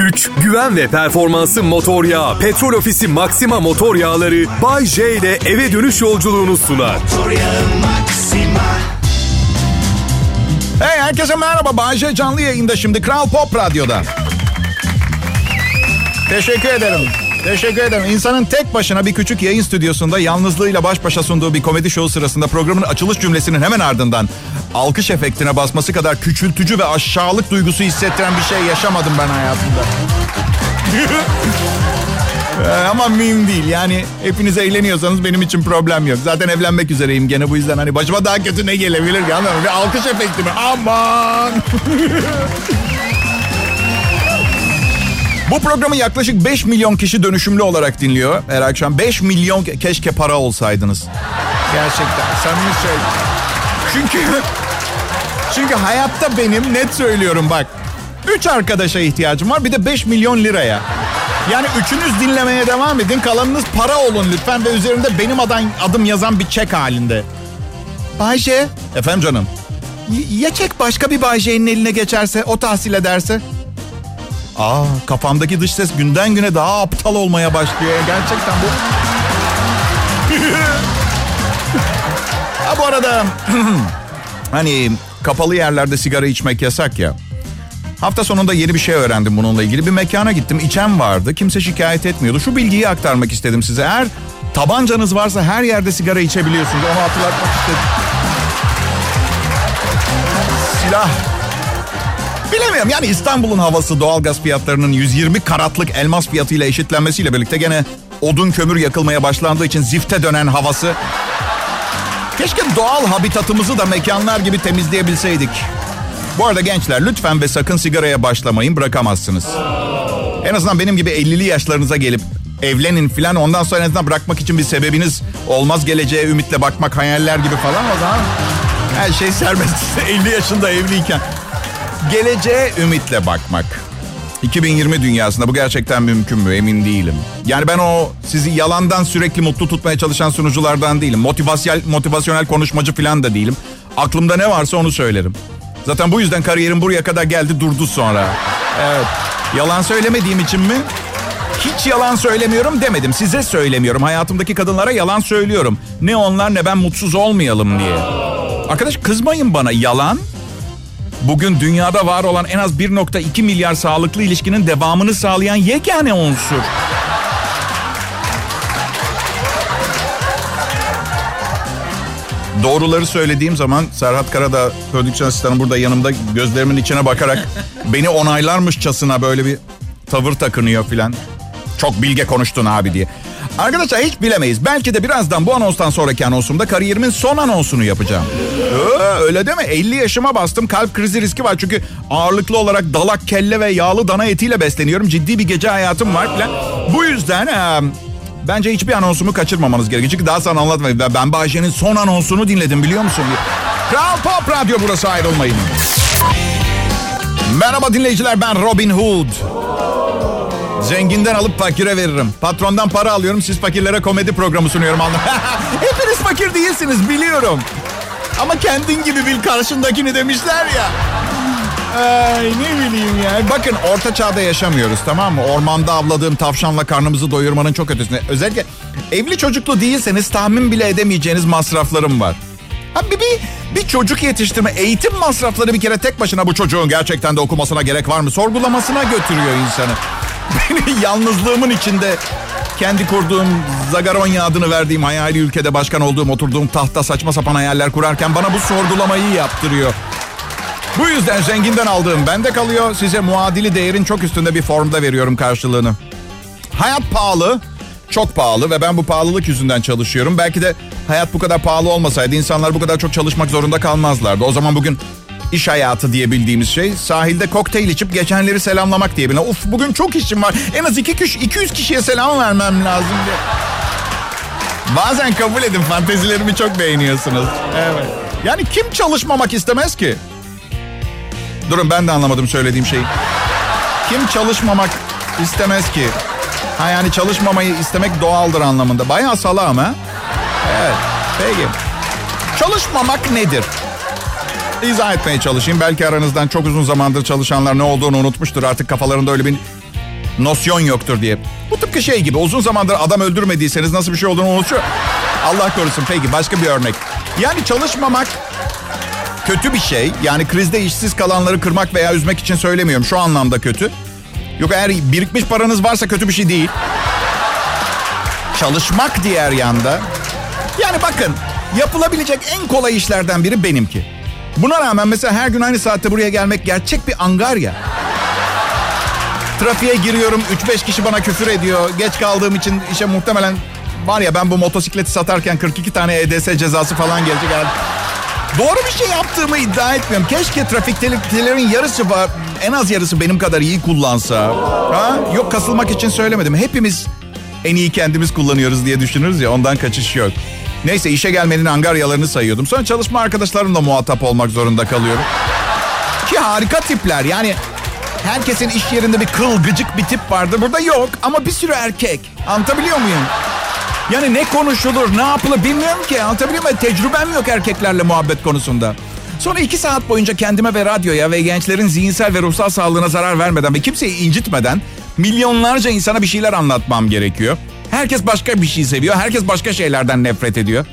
güç, güven ve performansı motor yağı. Petrol Ofisi Maxima motor yağları Bay J ile eve dönüş yolculuğunu sunar. Hey herkese merhaba. Bayce canlı yayında şimdi Kral Pop Radyo'da. Teşekkür ederim. Teşekkür ederim. İnsanın tek başına bir küçük yayın stüdyosunda yalnızlığıyla baş başa sunduğu bir komedi şovu sırasında programın açılış cümlesinin hemen ardından alkış efektine basması kadar küçültücü ve aşağılık duygusu hissettiren bir şey yaşamadım ben hayatımda. Ee, Ama mühim değil yani hepiniz eğleniyorsanız benim için problem yok. Zaten evlenmek üzereyim gene bu yüzden hani başıma daha kötü ne gelebilir ki anladın mı? Bir alkış efekti mi? Aman! Bu programı yaklaşık 5 milyon kişi dönüşümlü olarak dinliyor her akşam. 5 milyon ke- keşke para olsaydınız. Gerçekten samimi söylüyorum. Çünkü çünkü hayatta benim net söylüyorum bak. 3 arkadaşa ihtiyacım var bir de 5 milyon liraya. Yani üçünüz dinlemeye devam edin. Kalanınız para olun lütfen ve üzerinde benim adım, adım yazan bir çek halinde. Bayce. Efendim canım. Ya çek başka bir Bayce'nin eline geçerse, o tahsil ederse? Aa, kafamdaki dış ses günden güne daha aptal olmaya başlıyor. Gerçekten bu. ha bu arada hani kapalı yerlerde sigara içmek yasak ya. Hafta sonunda yeni bir şey öğrendim bununla ilgili. Bir mekana gittim. içen vardı. Kimse şikayet etmiyordu. Şu bilgiyi aktarmak istedim size. Eğer tabancanız varsa her yerde sigara içebiliyorsunuz. Onu hatırlatmak istedim. Silah. Bilemiyorum yani İstanbul'un havası doğalgaz fiyatlarının 120 karatlık elmas fiyatıyla eşitlenmesiyle birlikte gene odun kömür yakılmaya başlandığı için zifte dönen havası. Keşke doğal habitatımızı da mekanlar gibi temizleyebilseydik. Bu arada gençler lütfen ve sakın sigaraya başlamayın bırakamazsınız. En azından benim gibi 50'li yaşlarınıza gelip evlenin filan ondan sonra en azından bırakmak için bir sebebiniz olmaz. Geleceğe ümitle bakmak hayaller gibi falan o zaman her şey serbest. 50 yaşında evliyken. Geleceğe ümitle bakmak. 2020 dünyasında bu gerçekten mümkün mü emin değilim. Yani ben o sizi yalandan sürekli mutlu tutmaya çalışan sunuculardan değilim. Motivasyonel, motivasyonel konuşmacı falan da değilim. Aklımda ne varsa onu söylerim. Zaten bu yüzden kariyerim buraya kadar geldi durdu sonra. Evet. Yalan söylemediğim için mi? Hiç yalan söylemiyorum demedim. Size söylemiyorum. Hayatımdaki kadınlara yalan söylüyorum. Ne onlar ne ben mutsuz olmayalım diye. Arkadaş kızmayın bana. Yalan bugün dünyada var olan en az 1.2 milyar sağlıklı ilişkinin devamını sağlayan yegane unsur. Doğruları söylediğim zaman Serhat Karadağ prodüksiyon asistanı burada yanımda gözlerimin içine bakarak beni onaylarmışçasına böyle bir tavır takınıyor filan. Çok bilge konuştun abi diye. Arkadaşlar hiç bilemeyiz. Belki de birazdan bu anonstan sonraki anonsumda kariyerimin son anonsunu yapacağım. Ee, öyle deme. 50 yaşıma bastım. Kalp krizi riski var. Çünkü ağırlıklı olarak dalak, kelle ve yağlı dana etiyle besleniyorum. Ciddi bir gece hayatım var falan. Bu yüzden e, bence hiçbir anonsumu kaçırmamanız gerekiyor. Çünkü daha sana anlatmayayım. Ben Bahçe'nin son anonsunu dinledim biliyor musun? Kral Pop Radyo burası ayrılmayın. Merhaba dinleyiciler ben Robin Hood. Zenginden alıp fakire veririm. Patrondan para alıyorum siz fakirlere komedi programı sunuyorum. Hepiniz fakir değilsiniz biliyorum. Ama kendin gibi bil karşındakini demişler ya. Ay ne bileyim ya. Bakın orta çağda yaşamıyoruz tamam mı? Ormanda avladığım tavşanla karnımızı doyurmanın çok ötesinde. Özellikle evli çocuklu değilseniz tahmin bile edemeyeceğiniz masraflarım var. Ha bir, bir, bir çocuk yetiştirme, eğitim masrafları bir kere tek başına bu çocuğun gerçekten de okumasına gerek var mı? Sorgulamasına götürüyor insanı. Beni yalnızlığımın içinde kendi kurduğum Zagaronya adını verdiğim hayali ülkede başkan olduğum oturduğum tahta saçma sapan hayaller kurarken bana bu sorgulamayı yaptırıyor. Bu yüzden zenginden aldığım bende kalıyor. Size muadili değerin çok üstünde bir formda veriyorum karşılığını. Hayat pahalı, çok pahalı ve ben bu pahalılık yüzünden çalışıyorum. Belki de hayat bu kadar pahalı olmasaydı insanlar bu kadar çok çalışmak zorunda kalmazlardı. O zaman bugün iş hayatı diye bildiğimiz şey sahilde kokteyl içip geçenleri selamlamak diye bilinen. Uf bugün çok işim var. En az iki kişi, 200 kişiye selam vermem lazım diye. Bazen kabul edin fantezilerimi çok beğeniyorsunuz. Evet. Yani kim çalışmamak istemez ki? Durun ben de anlamadım söylediğim şeyi. Kim çalışmamak istemez ki? Ha yani çalışmamayı istemek doğaldır anlamında. Bayağı salağım ha. Evet. Peki. Çalışmamak nedir? İzah etmeye çalışayım. Belki aranızdan çok uzun zamandır çalışanlar ne olduğunu unutmuştur. Artık kafalarında öyle bir nosyon yoktur diye. Bu tıpkı şey gibi uzun zamandır adam öldürmediyseniz nasıl bir şey olduğunu unutuyor. Allah korusun peki başka bir örnek. Yani çalışmamak kötü bir şey. Yani krizde işsiz kalanları kırmak veya üzmek için söylemiyorum. Şu anlamda kötü. Yok eğer birikmiş paranız varsa kötü bir şey değil. Çalışmak diğer yanda. Yani bakın yapılabilecek en kolay işlerden biri benimki. Buna rağmen mesela her gün aynı saatte buraya gelmek gerçek bir angarya. Trafiğe giriyorum 3-5 kişi bana küfür ediyor. Geç kaldığım için işe muhtemelen var ya ben bu motosikleti satarken 42 tane EDS cezası falan gelecek. Yani doğru bir şey yaptığımı iddia etmiyorum. Keşke trafiktekilerin yarısı var, en az yarısı benim kadar iyi kullansa. Ha? Yok kasılmak için söylemedim. Hepimiz en iyi kendimiz kullanıyoruz diye düşünürüz ya ondan kaçış yok. Neyse işe gelmenin angaryalarını sayıyordum. Sonra çalışma arkadaşlarımla muhatap olmak zorunda kalıyorum. Ki harika tipler yani herkesin iş yerinde bir kıl gıcık bir tip vardı. Burada yok ama bir sürü erkek. Anlatabiliyor muyum? Yani ne konuşulur, ne yapılır bilmiyorum ki. Anlatabiliyor muyum? Tecrübem yok erkeklerle muhabbet konusunda. Sonra iki saat boyunca kendime ve radyoya ve gençlerin zihinsel ve ruhsal sağlığına zarar vermeden ve kimseyi incitmeden milyonlarca insana bir şeyler anlatmam gerekiyor. Herkes başka bir şey seviyor. Herkes başka şeylerden nefret ediyor.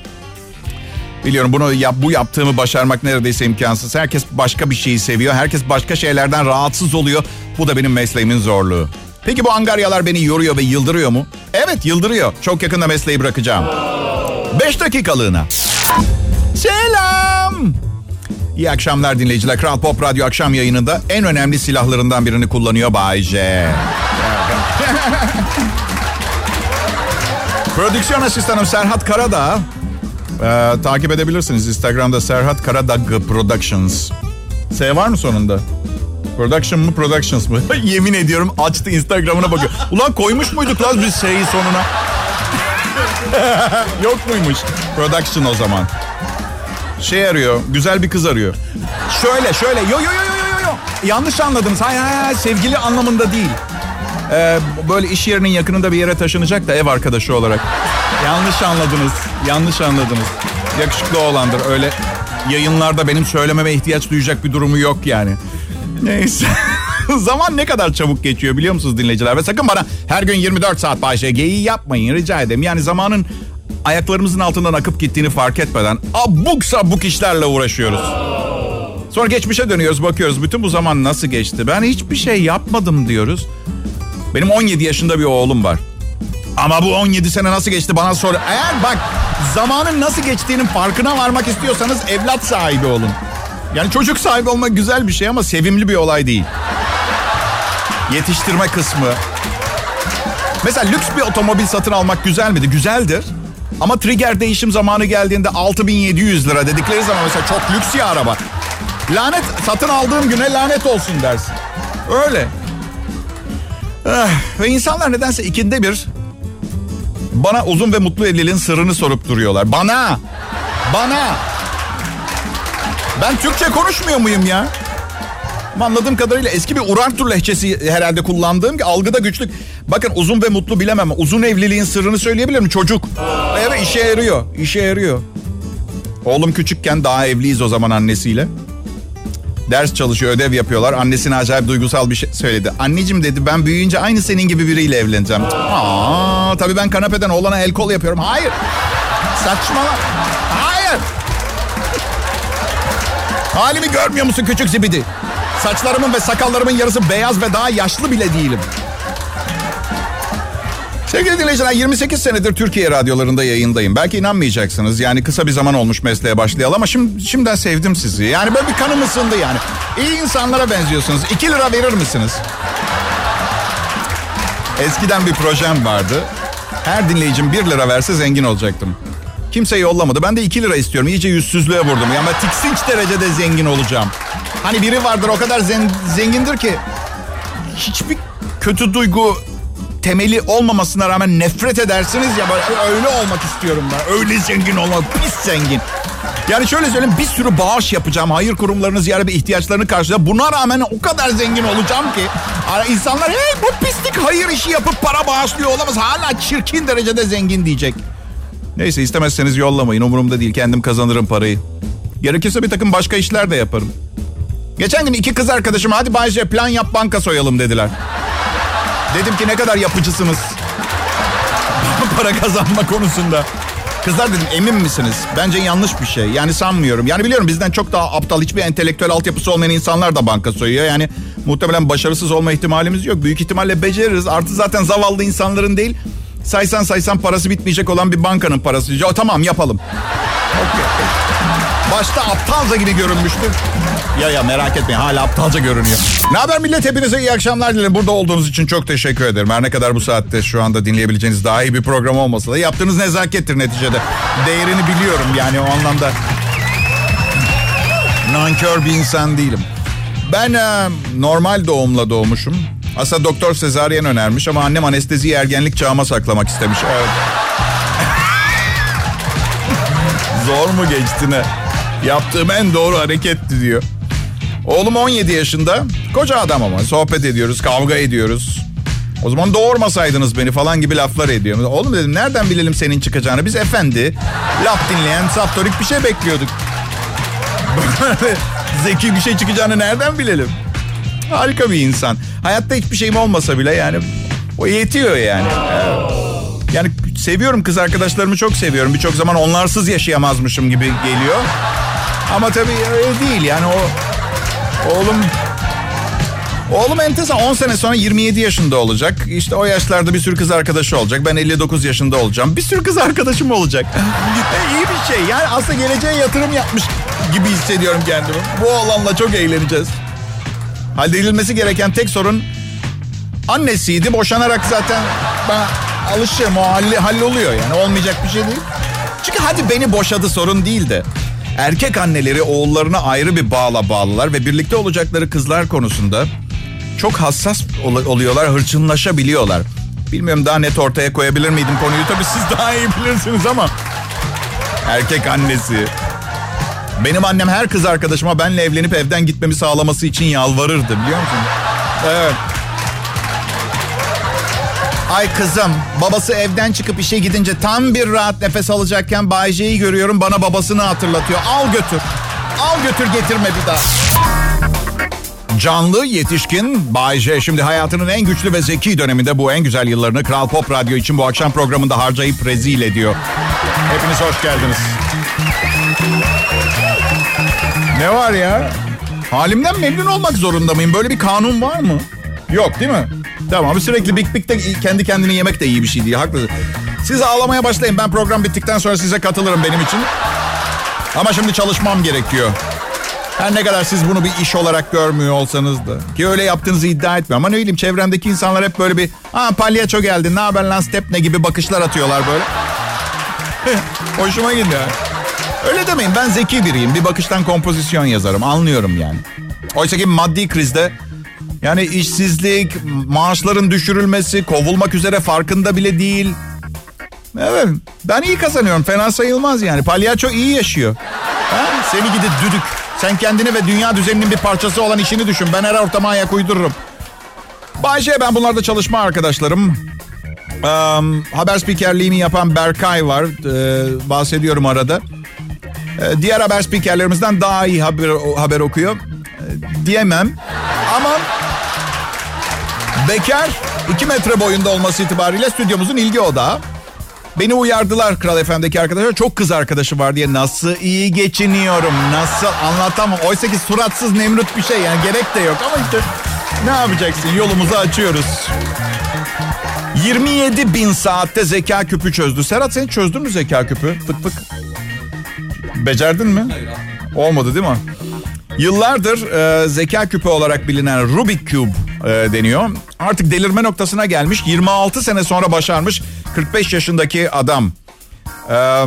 Biliyorum bunu yap, bu yaptığımı başarmak neredeyse imkansız. Herkes başka bir şeyi seviyor. Herkes başka şeylerden rahatsız oluyor. Bu da benim mesleğimin zorluğu. Peki bu angaryalar beni yoruyor ve yıldırıyor mu? Evet yıldırıyor. Çok yakında mesleği bırakacağım. 5 dakikalığına. Selam. İyi akşamlar dinleyiciler. Kral Pop Radyo akşam yayınında en önemli silahlarından birini kullanıyor Bay J. Prodüksiyon asistanım Serhat Karadağ. Ee, takip edebilirsiniz Instagram'da Serhat Karadağ Productions. S var mı sonunda? Production mı Productions mı? Yemin ediyorum açtı Instagram'ına bakıyor. Ulan koymuş muyduk lan biz S'yi sonuna? Yok muymuş? Production o zaman. Şey arıyor, güzel bir kız arıyor. Şöyle şöyle, yo yo yo yo yo yo. Yanlış anladınız. Hayır hayır hay, sevgili anlamında değil. Ee, böyle iş yerinin yakınında bir yere taşınacak da ev arkadaşı olarak. Yanlış anladınız. Yanlış anladınız. Yakışıklı oğlandır. Öyle yayınlarda benim söylememe ihtiyaç duyacak bir durumu yok yani. Neyse. Zaman ne kadar çabuk geçiyor biliyor musunuz dinleyiciler? Ve sakın bana her gün 24 saat Bayşe geyiği yapmayın rica ederim. Yani zamanın ayaklarımızın altından akıp gittiğini fark etmeden abuk sabuk işlerle uğraşıyoruz. Sonra geçmişe dönüyoruz bakıyoruz bütün bu zaman nasıl geçti? Ben hiçbir şey yapmadım diyoruz. Benim 17 yaşında bir oğlum var. Ama bu 17 sene nasıl geçti bana sor. Eğer bak zamanın nasıl geçtiğinin farkına varmak istiyorsanız evlat sahibi olun. Yani çocuk sahibi olmak güzel bir şey ama sevimli bir olay değil. Yetiştirme kısmı. Mesela lüks bir otomobil satın almak güzel midir? Güzeldir. Ama trigger değişim zamanı geldiğinde 6700 lira dedikleri zaman mesela çok lüks ya araba. Lanet satın aldığım güne lanet olsun dersin. Öyle. Ah, ve insanlar nedense ikinde bir bana uzun ve mutlu evliliğin sırrını sorup duruyorlar. Bana! Bana! Ben Türkçe konuşmuyor muyum ya? Anladığım kadarıyla eski bir Urartu lehçesi herhalde kullandığım ki algıda güçlük. Bakın uzun ve mutlu bilemem. Uzun evliliğin sırrını söyleyebilirim. Çocuk. Evet işe yarıyor. İşe yarıyor. Oğlum küçükken daha evliyiz o zaman annesiyle. Ders çalışıyor, ödev yapıyorlar. Annesine acayip duygusal bir şey söyledi. Anneciğim dedi ben büyüyünce aynı senin gibi biriyle evleneceğim. Aa, tabii ben kanepeden oğlana el kol yapıyorum. Hayır. Saçmalama. Hayır. Halimi görmüyor musun küçük zibidi? Saçlarımın ve sakallarımın yarısı beyaz ve daha yaşlı bile değilim. Sevgili dinleyiciler 28 senedir Türkiye radyolarında yayındayım. Belki inanmayacaksınız. Yani kısa bir zaman olmuş mesleğe başlayalı ama şimdi, şimdiden sevdim sizi. Yani böyle bir kanım ısındı yani. İyi insanlara benziyorsunuz. 2 lira verir misiniz? Eskiden bir projem vardı. Her dinleyicim 1 lira verse zengin olacaktım. Kimse yollamadı. Ben de 2 lira istiyorum. İyice yüzsüzlüğe vurdum. Yani ben tiksinç derecede zengin olacağım. Hani biri vardır o kadar zen, zengindir ki hiçbir kötü duygu temeli olmamasına rağmen nefret edersiniz ya böyle öyle olmak istiyorum ben. Öyle zengin olmak, pis zengin. Yani şöyle söyleyeyim bir sürü bağış yapacağım. Hayır kurumlarını ziyaret ve ihtiyaçlarını karşılayacağım. Buna rağmen o kadar zengin olacağım ki. insanlar hey bu pislik hayır işi yapıp para bağışlıyor olamaz. Hala çirkin derecede zengin diyecek. Neyse istemezseniz yollamayın. Umurumda değil. Kendim kazanırım parayı. Gerekirse bir takım başka işler de yaparım. Geçen gün iki kız arkadaşım hadi Bayce plan yap banka soyalım dediler. Dedim ki ne kadar yapıcısınız. Para kazanma konusunda. Kızlar dedim emin misiniz? Bence yanlış bir şey. Yani sanmıyorum. Yani biliyorum bizden çok daha aptal hiçbir entelektüel altyapısı olmayan insanlar da banka soyuyor. Yani muhtemelen başarısız olma ihtimalimiz yok. Büyük ihtimalle beceririz. Artı zaten zavallı insanların değil saysan saysan parası bitmeyecek olan bir bankanın parası. Ya, tamam yapalım. Başta aptalca gibi görünmüştü. Ya ya merak etmeyin hala aptalca görünüyor. Ne haber millet hepinize iyi akşamlar dilerim. Burada olduğunuz için çok teşekkür ederim. Her ne kadar bu saatte şu anda dinleyebileceğiniz daha iyi bir program olmasa da yaptığınız nezakettir neticede. Değerini biliyorum yani o anlamda. Nankör bir insan değilim. Ben e, normal doğumla doğmuşum. Aslında doktor sezaryen önermiş ama annem anesteziyi ergenlik çağıma saklamak istemiş. Evet. Zor mu geçti? Yaptığım en doğru hareketti diyor. Oğlum 17 yaşında. Koca adam ama. Sohbet ediyoruz, kavga ediyoruz. O zaman doğurmasaydınız beni falan gibi laflar ediyor. Oğlum dedim nereden bilelim senin çıkacağını? Biz efendi, laf dinleyen, saftorik bir şey bekliyorduk. Zeki bir şey çıkacağını nereden bilelim? Harika bir insan. Hayatta hiçbir şeyim olmasa bile yani o yetiyor yani. Yani seviyorum kız arkadaşlarımı çok seviyorum. Birçok zaman onlarsız yaşayamazmışım gibi geliyor. Ama tabii öyle değil yani o oğlum Oğlum enteresan 10 sene sonra 27 yaşında olacak. İşte o yaşlarda bir sürü kız arkadaşı olacak. Ben 59 yaşında olacağım. Bir sürü kız arkadaşım olacak. İyi bir şey. Yani aslında geleceğe yatırım yapmış gibi hissediyorum kendimi. Bu oğlanla çok eğleneceğiz. Halledilmesi gereken tek sorun annesiydi. Boşanarak zaten ben alışığım. O halli, halloluyor yani. Olmayacak bir şey değil. Çünkü hadi beni boşadı sorun değil de. Erkek anneleri oğullarına ayrı bir bağla bağlılar ve birlikte olacakları kızlar konusunda çok hassas ol- oluyorlar, hırçınlaşabiliyorlar. Bilmiyorum daha net ortaya koyabilir miydim konuyu? Tabii siz daha iyi bilirsiniz ama. Erkek annesi. Benim annem her kız arkadaşıma benle evlenip evden gitmemi sağlaması için yalvarırdı biliyor musun? Evet. Ay kızım babası evden çıkıp işe gidince tam bir rahat nefes alacakken Bay J'yi görüyorum bana babasını hatırlatıyor. Al götür. Al götür getirme bir daha. Canlı, yetişkin, Bay J. Şimdi hayatının en güçlü ve zeki döneminde bu en güzel yıllarını Kral Pop Radyo için bu akşam programında harcayıp rezil ediyor. Hepiniz hoş geldiniz. Ne var ya? Halimden memnun olmak zorunda mıyım? Böyle bir kanun var mı? Yok değil mi? Tamam sürekli Big Big'de kendi kendini yemek de iyi bir şey değil. Haklısın. Siz ağlamaya başlayın. Ben program bittikten sonra size katılırım benim için. Ama şimdi çalışmam gerekiyor. Her ne kadar siz bunu bir iş olarak görmüyor olsanız da. Ki öyle yaptığınızı iddia etmiyorum. Ama ne bileyim çevremdeki insanlar hep böyle bir... Ha palyaço geldi ne haber lan step ne gibi bakışlar atıyorlar böyle. Hoşuma gidiyor. Öyle demeyin ben zeki biriyim. Bir bakıştan kompozisyon yazarım anlıyorum yani. Oysa ki maddi krizde yani işsizlik, maaşların düşürülmesi, kovulmak üzere farkında bile değil. Evet ben iyi kazanıyorum fena sayılmaz yani. Palyaço iyi yaşıyor. Ha? Seni gidip düdük. Sen kendini ve dünya düzeninin bir parçası olan işini düşün. Ben her ortama ayak uydururum. Bayşe ben bunlarda çalışma arkadaşlarım. Um, haber spikerliğini yapan Berkay var. Ee, bahsediyorum arada. Ee, diğer haber spikerlerimizden daha iyi haber, haber okuyor. Ee, diyemem. Bekar 2 metre boyunda olması itibariyle stüdyomuzun ilgi odağı. Beni uyardılar Kral FM'deki arkadaşlar. Çok kız arkadaşı var diye. Nasıl iyi geçiniyorum. Nasıl anlatamam. Oysa ki suratsız Nemrut bir şey yani gerek de yok. Ama işte ne yapacaksın yolumuzu açıyoruz. 27 bin saatte zeka küpü çözdü. Serhat sen çözdün mü zeka küpü? Fık fık. Becerdin mi? Olmadı değil mi? Yıllardır e, zeka küpü olarak bilinen Rubik Cube e, deniyor. Artık delirme noktasına gelmiş. 26 sene sonra başarmış 45 yaşındaki adam. E,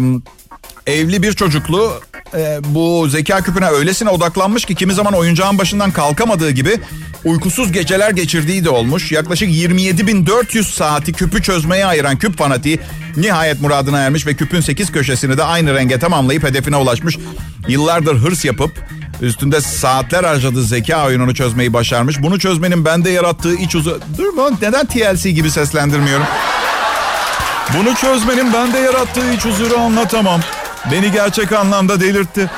evli bir çocuklu e, bu zeka küpüne öylesine odaklanmış ki kimi zaman oyuncağın başından kalkamadığı gibi uykusuz geceler geçirdiği de olmuş. Yaklaşık 27.400 saati küpü çözmeye ayıran küp fanatiği nihayet muradına ermiş ve küpün 8 köşesini de aynı renge tamamlayıp hedefine ulaşmış. Yıllardır hırs yapıp üstünde saatler harcadığı zeka oyununu çözmeyi başarmış. Bunu çözmenin bende yarattığı iç huzu... Dur mu? Neden TLC gibi seslendirmiyorum? Bunu çözmenin bende yarattığı iç huzuru anlatamam. Beni gerçek anlamda delirtti.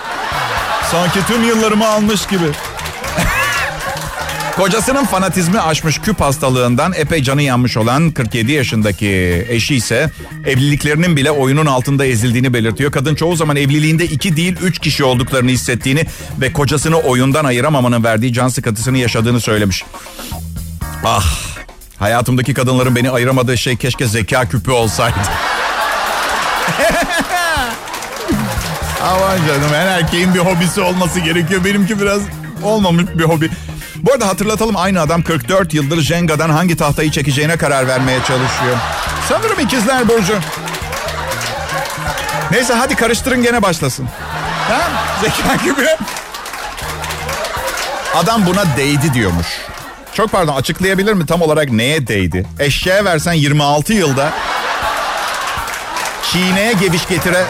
Sanki tüm yıllarımı almış gibi. Kocasının fanatizmi aşmış küp hastalığından epey canı yanmış olan 47 yaşındaki eşi ise evliliklerinin bile oyunun altında ezildiğini belirtiyor. Kadın çoğu zaman evliliğinde iki değil üç kişi olduklarını hissettiğini ve kocasını oyundan ayıramamanın verdiği can sıkıntısını yaşadığını söylemiş. Ah hayatımdaki kadınların beni ayıramadığı şey keşke zeka küpü olsaydı. Aman canım her erkeğin bir hobisi olması gerekiyor. Benimki biraz olmamış bir hobi. Bu arada hatırlatalım aynı adam 44 yıldır Jenga'dan hangi tahtayı çekeceğine karar vermeye çalışıyor. Sanırım ikizler Burcu. Neyse hadi karıştırın gene başlasın. Ha? Zeka gibi. Adam buna değdi diyormuş. Çok pardon açıklayabilir mi tam olarak neye değdi? Eşeğe versen 26 yılda çiğneye geviş getire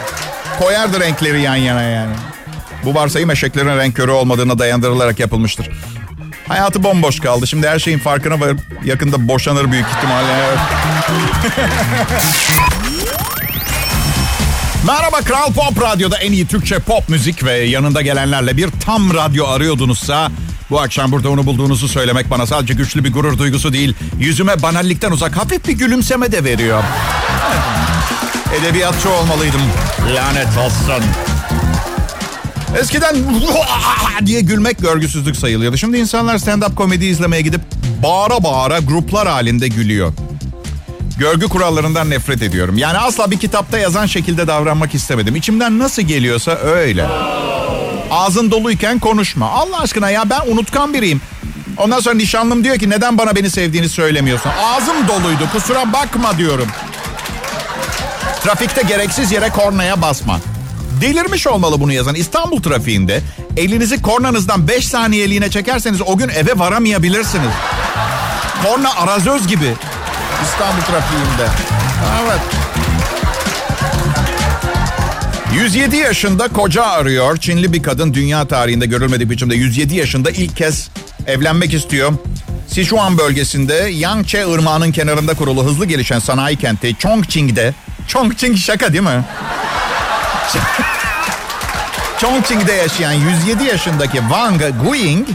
koyardı renkleri yan yana yani. Bu varsayım eşeklerin renk körü olmadığına dayandırılarak yapılmıştır. Hayatı bomboş kaldı. Şimdi her şeyin farkına varıp yakında boşanır büyük ihtimalle. Merhaba Kral Pop Radyo'da en iyi Türkçe pop müzik ve yanında gelenlerle bir tam radyo arıyordunuzsa bu akşam burada onu bulduğunuzu söylemek bana sadece güçlü bir gurur duygusu değil, yüzüme banallikten uzak hafif bir gülümseme de veriyor. Edebiyatçı olmalıydım. Lanet olsun. Eskiden diye gülmek görgüsüzlük sayılıyordu. Şimdi insanlar stand-up komedi izlemeye gidip bağıra bağıra gruplar halinde gülüyor. Görgü kurallarından nefret ediyorum. Yani asla bir kitapta yazan şekilde davranmak istemedim. İçimden nasıl geliyorsa öyle. Ağzın doluyken konuşma. Allah aşkına ya ben unutkan biriyim. Ondan sonra nişanlım diyor ki neden bana beni sevdiğini söylemiyorsun. Ağzım doluydu kusura bakma diyorum. Trafikte gereksiz yere kornaya basma. Delirmiş olmalı bunu yazan. İstanbul trafiğinde elinizi kornanızdan 5 saniyeliğine çekerseniz o gün eve varamayabilirsiniz. Korna arazöz gibi. İstanbul trafiğinde. Evet. 107 yaşında koca arıyor. Çinli bir kadın dünya tarihinde görülmediği biçimde 107 yaşında ilk kez evlenmek istiyor. Sichuan bölgesinde Yangtze Irmağı'nın kenarında kurulu hızlı gelişen sanayi kenti Chongqing'de. Chongqing şaka değil mi? Chongqing'de yaşayan 107 yaşındaki Wang Guiying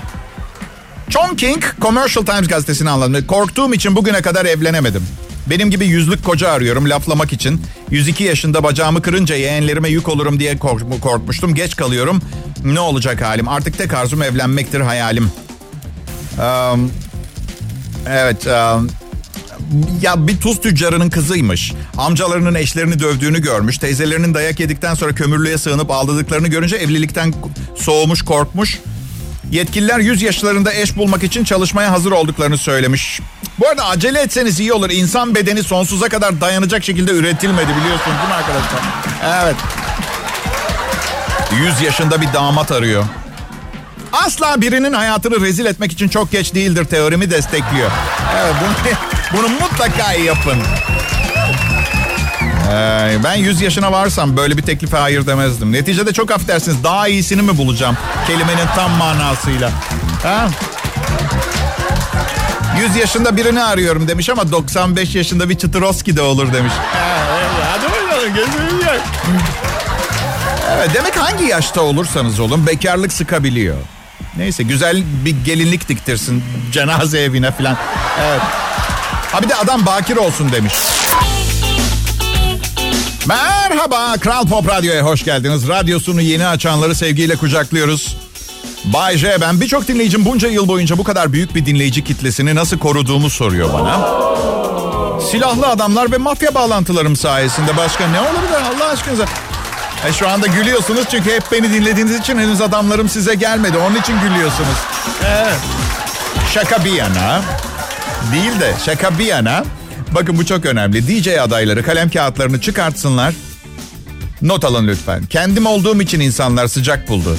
Chongqing Commercial Times gazetesini anladım. Korktuğum için bugüne kadar evlenemedim. Benim gibi yüzlük koca arıyorum laflamak için. 102 yaşında bacağımı kırınca yeğenlerime yük olurum diye kork- korkmuştum. Geç kalıyorum. Ne olacak halim? Artık tek arzum evlenmektir hayalim. Um, evet. Um, ya bir tuz tüccarının kızıymış. Amcalarının eşlerini dövdüğünü görmüş. Teyzelerinin dayak yedikten sonra kömürlüğe sığınıp aldadıklarını görünce evlilikten soğumuş, korkmuş. Yetkililer 100 yaşlarında eş bulmak için çalışmaya hazır olduklarını söylemiş. Bu arada acele etseniz iyi olur. İnsan bedeni sonsuza kadar dayanacak şekilde üretilmedi biliyorsunuz değil mi arkadaşlar? Evet. 100 yaşında bir damat arıyor. Asla birinin hayatını rezil etmek için çok geç değildir teorimi destekliyor. Evet bunu, bunu mutlaka yapın. Ee, ben 100 yaşına varsam böyle bir teklife hayır demezdim. Neticede çok affedersiniz daha iyisini mi bulacağım? Kelimenin tam manasıyla. Ha? 100 yaşında birini arıyorum demiş ama 95 yaşında bir Çıtıroski de olur demiş. Hadi bakalım gözünü Evet demek hangi yaşta olursanız olun bekarlık sıkabiliyor. Neyse güzel bir gelinlik diktirsin cenaze evine falan. Evet. Ha bir de adam bakir olsun demiş. Merhaba Kral Pop Radyo'ya hoş geldiniz. Radyosunu yeni açanları sevgiyle kucaklıyoruz. Bay J ben birçok dinleyicim bunca yıl boyunca bu kadar büyük bir dinleyici kitlesini nasıl koruduğumu soruyor bana. Silahlı adamlar ve mafya bağlantılarım sayesinde başka ne olabilir Allah aşkınıza? E şu anda gülüyorsunuz çünkü hep beni dinlediğiniz için henüz adamlarım size gelmedi. Onun için gülüyorsunuz. Evet. Şaka bir yana. Değil de şaka bir yana. Bakın bu çok önemli. DJ adayları kalem kağıtlarını çıkartsınlar. Not alın lütfen. Kendim olduğum için insanlar sıcak buldu.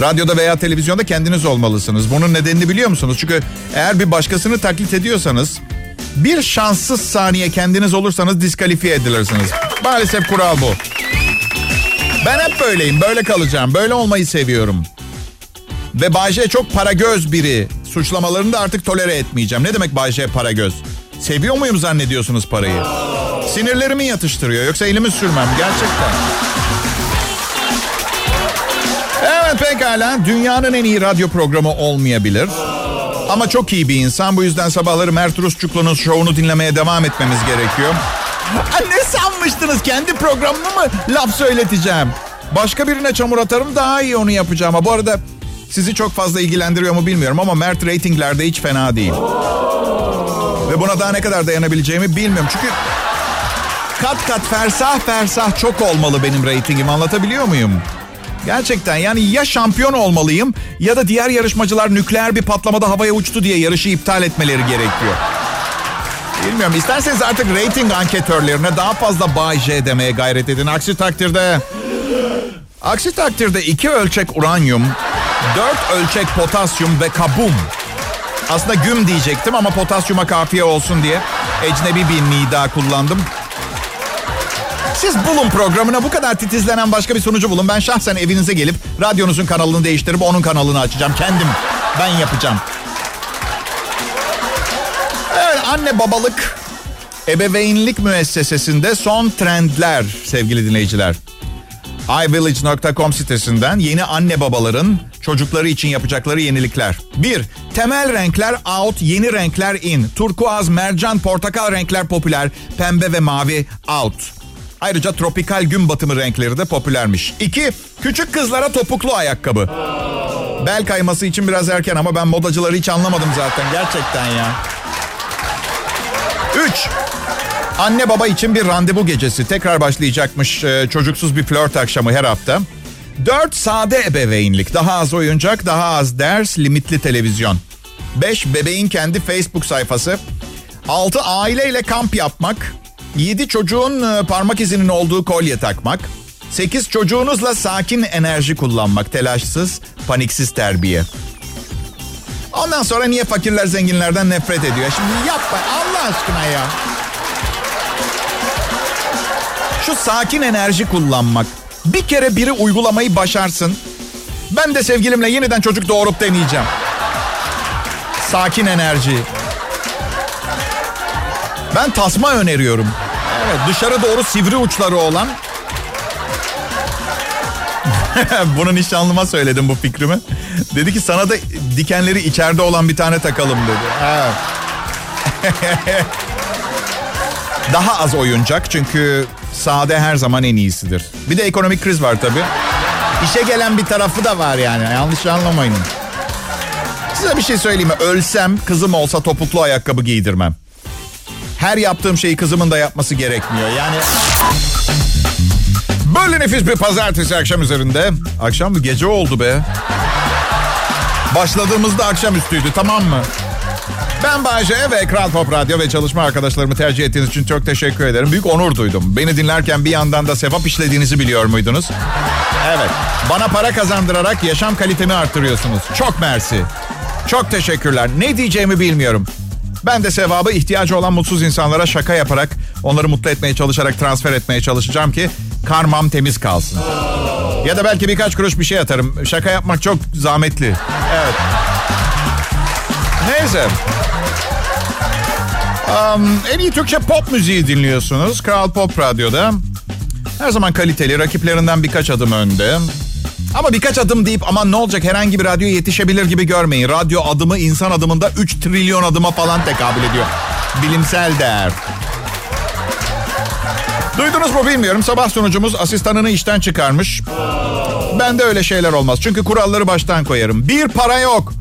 Radyoda veya televizyonda kendiniz olmalısınız. Bunun nedenini biliyor musunuz? Çünkü eğer bir başkasını taklit ediyorsanız bir şanssız saniye kendiniz olursanız diskalifiye edilirsiniz. Maalesef kural bu. Ben hep böyleyim. Böyle kalacağım. Böyle olmayı seviyorum. Ve Bayce çok para göz biri. Suçlamalarını da artık tolere etmeyeceğim. Ne demek Bayce para göz? Seviyor muyum zannediyorsunuz parayı? Sinirlerimi yatıştırıyor. Yoksa elimi sürmem. Gerçekten. Evet pekala. Dünyanın en iyi radyo programı olmayabilir. Ama çok iyi bir insan. Bu yüzden sabahları Mert Rusçuklu'nun şovunu dinlemeye devam etmemiz gerekiyor. ne sanmıştınız? Kendi programımı mı laf söyleteceğim? Başka birine çamur atarım daha iyi onu yapacağım. Ama bu arada sizi çok fazla ilgilendiriyor mu bilmiyorum ama Mert reytinglerde hiç fena değil. Ve buna daha ne kadar dayanabileceğimi bilmiyorum. Çünkü kat kat fersah fersah çok olmalı benim reytingim anlatabiliyor muyum? Gerçekten yani ya şampiyon olmalıyım ya da diğer yarışmacılar nükleer bir patlamada havaya uçtu diye yarışı iptal etmeleri gerekiyor. Bilmiyorum isterseniz artık rating anketörlerine daha fazla Bay J demeye gayret edin. Aksi takdirde... Aksi takdirde iki ölçek uranyum, dört ölçek potasyum ve kabum. Aslında güm diyecektim ama potasyuma kafiye olsun diye ecnebi bir nida kullandım. Siz bulun programına bu kadar titizlenen başka bir sunucu bulun. Ben şahsen evinize gelip radyonuzun kanalını değiştirip onun kanalını açacağım. Kendim ben yapacağım. Evet anne babalık ebeveynlik müessesesinde son trendler sevgili dinleyiciler. iVillage.com sitesinden yeni anne babaların çocukları için yapacakları yenilikler. 1. Temel renkler out, yeni renkler in. Turkuaz, mercan, portakal renkler popüler. Pembe ve mavi out. Ayrıca tropikal gün batımı renkleri de popülermiş. 2. Küçük kızlara topuklu ayakkabı. Bel kayması için biraz erken ama ben modacıları hiç anlamadım zaten gerçekten ya. 3. Anne baba için bir randevu gecesi. Tekrar başlayacakmış e, çocuksuz bir flört akşamı her hafta. 4. Sade ebeveynlik. Daha az oyuncak, daha az ders, limitli televizyon. 5. Bebeğin kendi Facebook sayfası. 6. Aileyle kamp yapmak. 7 çocuğun e, parmak izinin olduğu kolye takmak. 8 çocuğunuzla sakin enerji kullanmak. Telaşsız, paniksiz terbiye. Ondan sonra niye fakirler zenginlerden nefret ediyor? Şimdi yapma Allah aşkına ya. Şu sakin enerji kullanmak. Bir kere biri uygulamayı başarsın. Ben de sevgilimle yeniden çocuk doğurup deneyeceğim. Sakin enerji. Ben tasma öneriyorum. Evet dışarı doğru sivri uçları olan. Bunu nişanlıma söyledim bu fikrimi. Dedi ki sana da dikenleri içeride olan bir tane takalım dedi. Evet. Daha az oyuncak çünkü sade her zaman en iyisidir. Bir de ekonomik kriz var tabii. İşe gelen bir tarafı da var yani yanlış anlamayın. Size bir şey söyleyeyim mi? Ölsem kızım olsa topuklu ayakkabı giydirmem. Her yaptığım şeyi kızımın da yapması gerekmiyor. Yani böyle nefis bir pazartesi akşam üzerinde. Akşam mı gece oldu be. Başladığımızda akşamüstüydü tamam mı? Ben Bayce ve Kral Pop Radyo ve çalışma arkadaşlarımı tercih ettiğiniz için çok teşekkür ederim. Büyük onur duydum. Beni dinlerken bir yandan da sevap işlediğinizi biliyor muydunuz? Evet. Bana para kazandırarak yaşam kalitemi arttırıyorsunuz. Çok mersi. Çok teşekkürler. Ne diyeceğimi bilmiyorum. Ben de sevabı ihtiyacı olan mutsuz insanlara şaka yaparak, onları mutlu etmeye çalışarak transfer etmeye çalışacağım ki karmam temiz kalsın. Ya da belki birkaç kuruş bir şey atarım. Şaka yapmak çok zahmetli. Evet. Neyse. Um, en iyi Türkçe pop müziği dinliyorsunuz. Kral Pop Radyo'da. Her zaman kaliteli, rakiplerinden birkaç adım önde. Ama birkaç adım deyip aman ne olacak herhangi bir radyo yetişebilir gibi görmeyin. Radyo adımı insan adımında 3 trilyon adıma falan tekabül ediyor. Bilimsel değer. Duydunuz mu bilmiyorum. Sabah sunucumuz asistanını işten çıkarmış. Ben de öyle şeyler olmaz. Çünkü kuralları baştan koyarım. Bir para yok.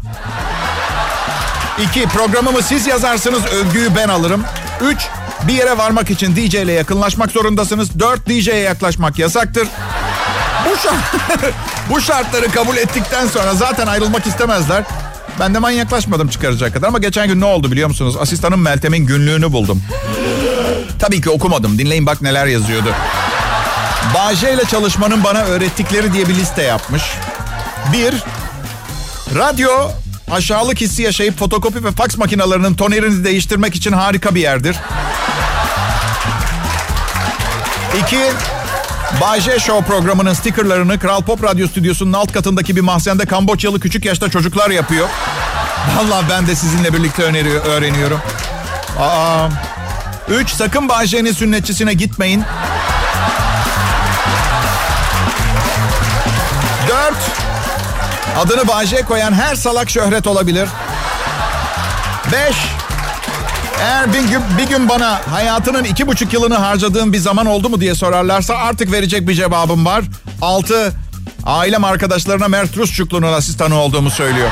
İki programımı siz yazarsınız övgüyü ben alırım. Üç bir yere varmak için DJ ile yakınlaşmak zorundasınız. Dört DJ'ye yaklaşmak yasaktır. Bu, şart, bu şartları kabul ettikten sonra zaten ayrılmak istemezler. Ben de manyaklaşmadım çıkaracak kadar ama geçen gün ne oldu biliyor musunuz? Asistanım Meltem'in günlüğünü buldum. Tabii ki okumadım. Dinleyin bak neler yazıyordu. Bağcay ile çalışmanın bana öğrettikleri diye bir liste yapmış. Bir, radyo aşağılık hissi yaşayıp fotokopi ve faks makinalarının tonerini değiştirmek için harika bir yerdir. İki, Bayce Show programının stickerlarını Kral Pop Radyo Stüdyosu'nun alt katındaki bir mahzende Kamboçyalı küçük yaşta çocuklar yapıyor. Vallahi ben de sizinle birlikte öneriyor, öğreniyorum. Aa, üç, sakın Bayce'nin sünnetçisine gitmeyin. Dört, adını Bayce koyan her salak şöhret olabilir. Beş, eğer bir gün, bir gün bana hayatının iki buçuk yılını harcadığım bir zaman oldu mu diye sorarlarsa artık verecek bir cevabım var. Altı, ailem arkadaşlarına Mert Rusçuklu'nun asistanı olduğumu söylüyor.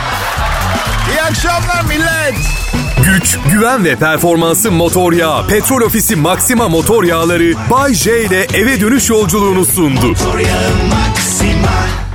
İyi akşamlar millet. Güç, güven ve performansı motor yağı. Petrol Ofisi Maxima motor yağları Bay J ile eve dönüş yolculuğunu sundu. Motor yağı Maxima